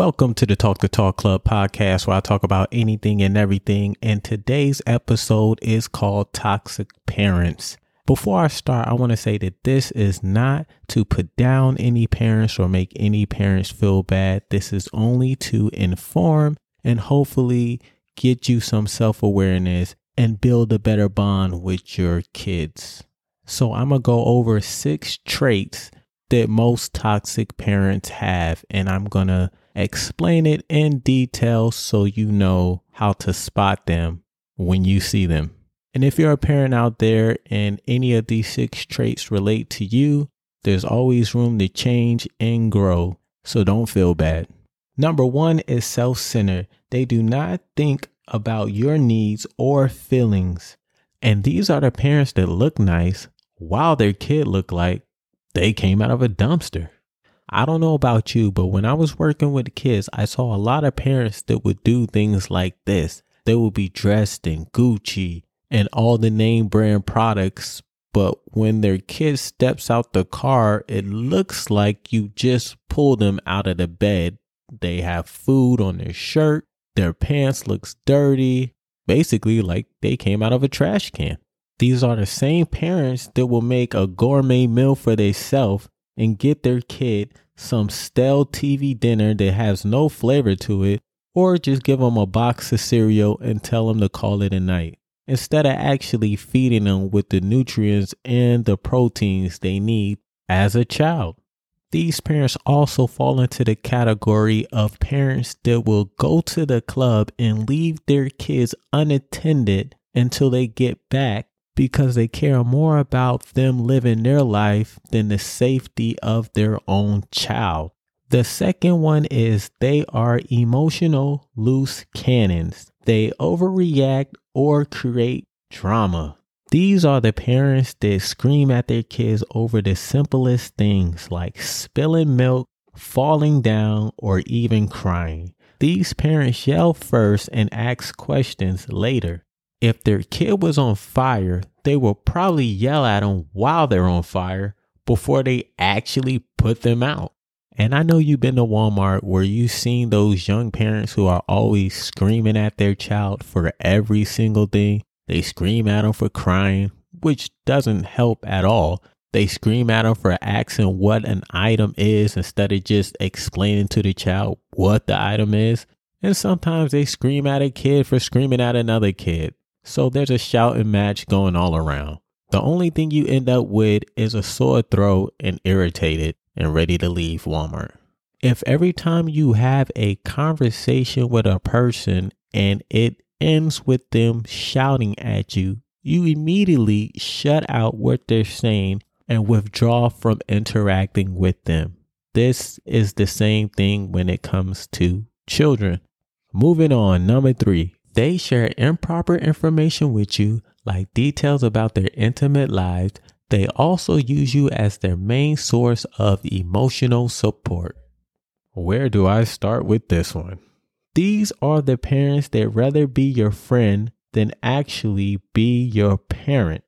Welcome to the Talk to Talk Club podcast where I talk about anything and everything. And today's episode is called Toxic Parents. Before I start, I want to say that this is not to put down any parents or make any parents feel bad. This is only to inform and hopefully get you some self awareness and build a better bond with your kids. So, I'm going to go over six traits that most toxic parents have, and I'm going to explain it in detail so you know how to spot them when you see them. And if you're a parent out there and any of these six traits relate to you, there's always room to change and grow. So don't feel bad. Number one is self centered. They do not think about your needs or feelings. And these are the parents that look nice while their kid look like they came out of a dumpster. I don't know about you, but when I was working with kids, I saw a lot of parents that would do things like this. They would be dressed in Gucci and all the name brand products, but when their kid steps out the car, it looks like you just pulled them out of the bed. They have food on their shirt, their pants looks dirty, basically like they came out of a trash can. These are the same parents that will make a gourmet meal for themselves and get their kid some stale TV dinner that has no flavor to it, or just give them a box of cereal and tell them to call it a night, instead of actually feeding them with the nutrients and the proteins they need as a child. These parents also fall into the category of parents that will go to the club and leave their kids unattended until they get back because they care more about them living their life than the safety of their own child. The second one is they are emotional loose cannons. They overreact or create drama. These are the parents that scream at their kids over the simplest things like spilling milk, falling down, or even crying. These parents yell first and ask questions later. If their kid was on fire, they will probably yell at them while they're on fire before they actually put them out. And I know you've been to Walmart where you've seen those young parents who are always screaming at their child for every single thing. They scream at them for crying, which doesn't help at all. They scream at them for asking what an item is instead of just explaining to the child what the item is. And sometimes they scream at a kid for screaming at another kid. So there's a shouting match going all around. The only thing you end up with is a sore throat and irritated and ready to leave Walmart. If every time you have a conversation with a person and it ends with them shouting at you, you immediately shut out what they're saying and withdraw from interacting with them. This is the same thing when it comes to children. Moving on, number three, they share improper information with you, like details about their intimate lives. They also use you as their main source of emotional support. Where do I start with this one? These are the parents that rather be your friend than actually be your parent.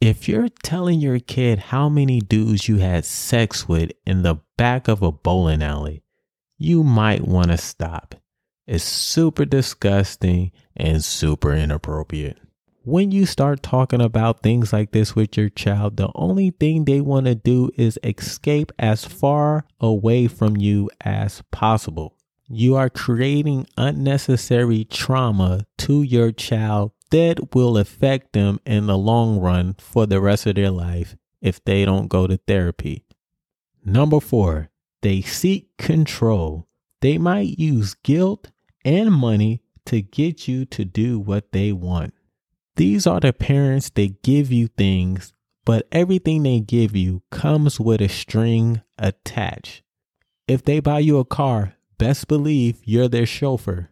If you're telling your kid how many dudes you had sex with in the back of a bowling alley, you might want to stop. It's super disgusting and super inappropriate. When you start talking about things like this with your child, the only thing they want to do is escape as far away from you as possible. You are creating unnecessary trauma to your child that will affect them in the long run for the rest of their life if they don't go to therapy. Number four, they seek control. They might use guilt and money to get you to do what they want. These are the parents that give you things, but everything they give you comes with a string attached. If they buy you a car, best believe you're their chauffeur.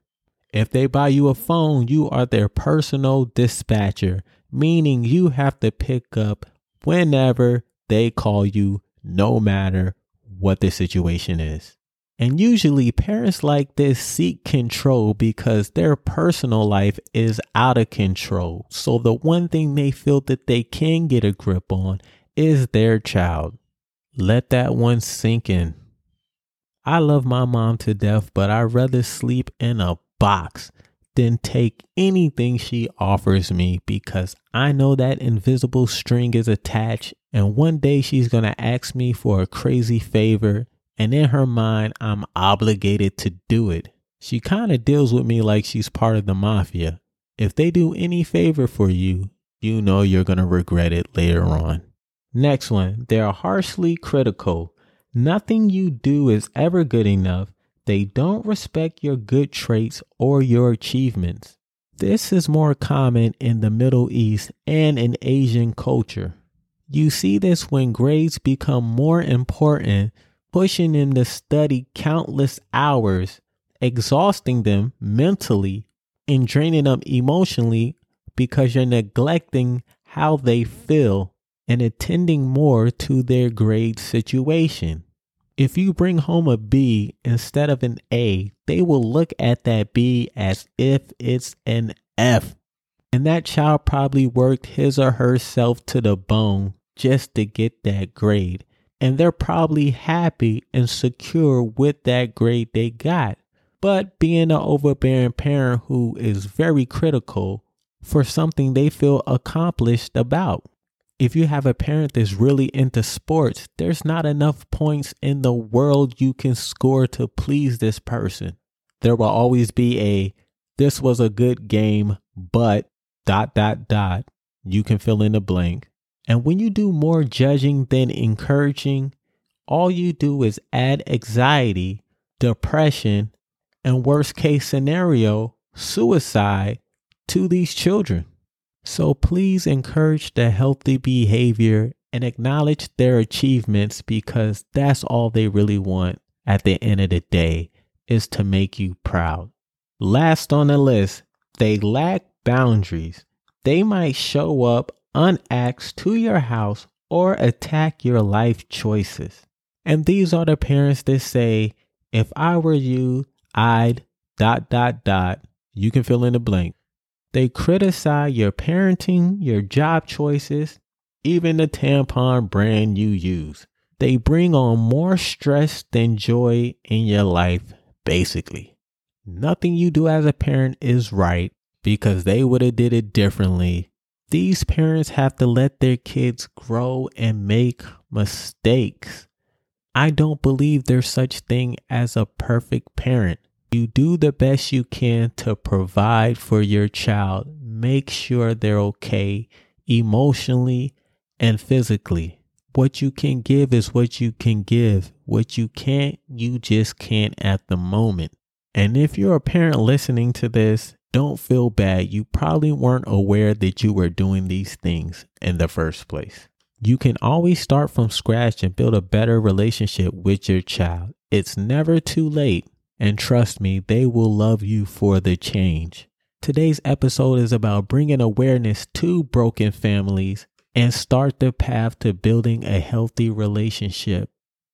If they buy you a phone, you are their personal dispatcher, meaning you have to pick up whenever they call you, no matter what the situation is. And usually, parents like this seek control because their personal life is out of control. So, the one thing they feel that they can get a grip on is their child. Let that one sink in. I love my mom to death, but I'd rather sleep in a box than take anything she offers me because I know that invisible string is attached and one day she's to ask me for a crazy favor and in her mind I'm obligated to do it. She kind of deals with me like she's part of the mafia. If they do any favor for you, you know you're going to regret it later on. Next one, they're harshly critical. Nothing you do is ever good enough they don't respect your good traits or your achievements. This is more common in the Middle East and in Asian culture. You see this when grades become more important, pushing them to study countless hours, exhausting them mentally, and draining them emotionally because you're neglecting how they feel and attending more to their grade situation if you bring home a B instead of an A, they will look at that B as if it's an F. And that child probably worked his or herself to the bone just to get that grade. And they're probably happy and secure with that grade they got. But being an overbearing parent who is very critical for something they feel accomplished about if you have a parent that's really into sports, there's not enough points in the world you can score to please this person. There will always be a this was a good game, but dot dot dot. You can fill in the blank. And when you do more judging than encouraging, all you do is add anxiety, depression, and worst case scenario, suicide to these children. So please encourage the healthy behavior and acknowledge their achievements because that's all they really want at the end of the day is to make you proud. Last on the list, they lack boundaries. They might show up unasked to your house or attack your life choices. And these are the parents that say, if I were you, I'd dot dot dot. You can fill in the blank. They criticize your parenting, your job choices, even the tampon brand you use. They bring on more stress than joy in your life, basically. Nothing you do as a parent is right because they would have did it differently. These parents have to let their kids grow and make mistakes. I don't believe there's such thing as a perfect parent. You do the best you can to provide for your child. Make sure they're okay emotionally and physically. What you can give is what you can give. What you can't, you just can't at the moment. And if you're a parent listening to this, don't feel bad. You probably weren't aware that you were doing these things in the first place. You can always start from scratch and build a better relationship with your child. It's never too late. And trust me, they will love you for the change. Today's episode is about bringing awareness to broken families and start the path to building a healthy relationship.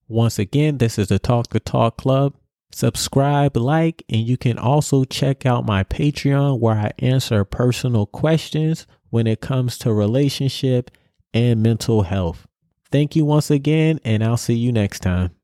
Once again, this is the Talk to Talk Club. Subscribe, like, and you can also check out my Patreon where I answer personal questions when it comes to relationship and mental health. Thank you once again, and I'll see you next time.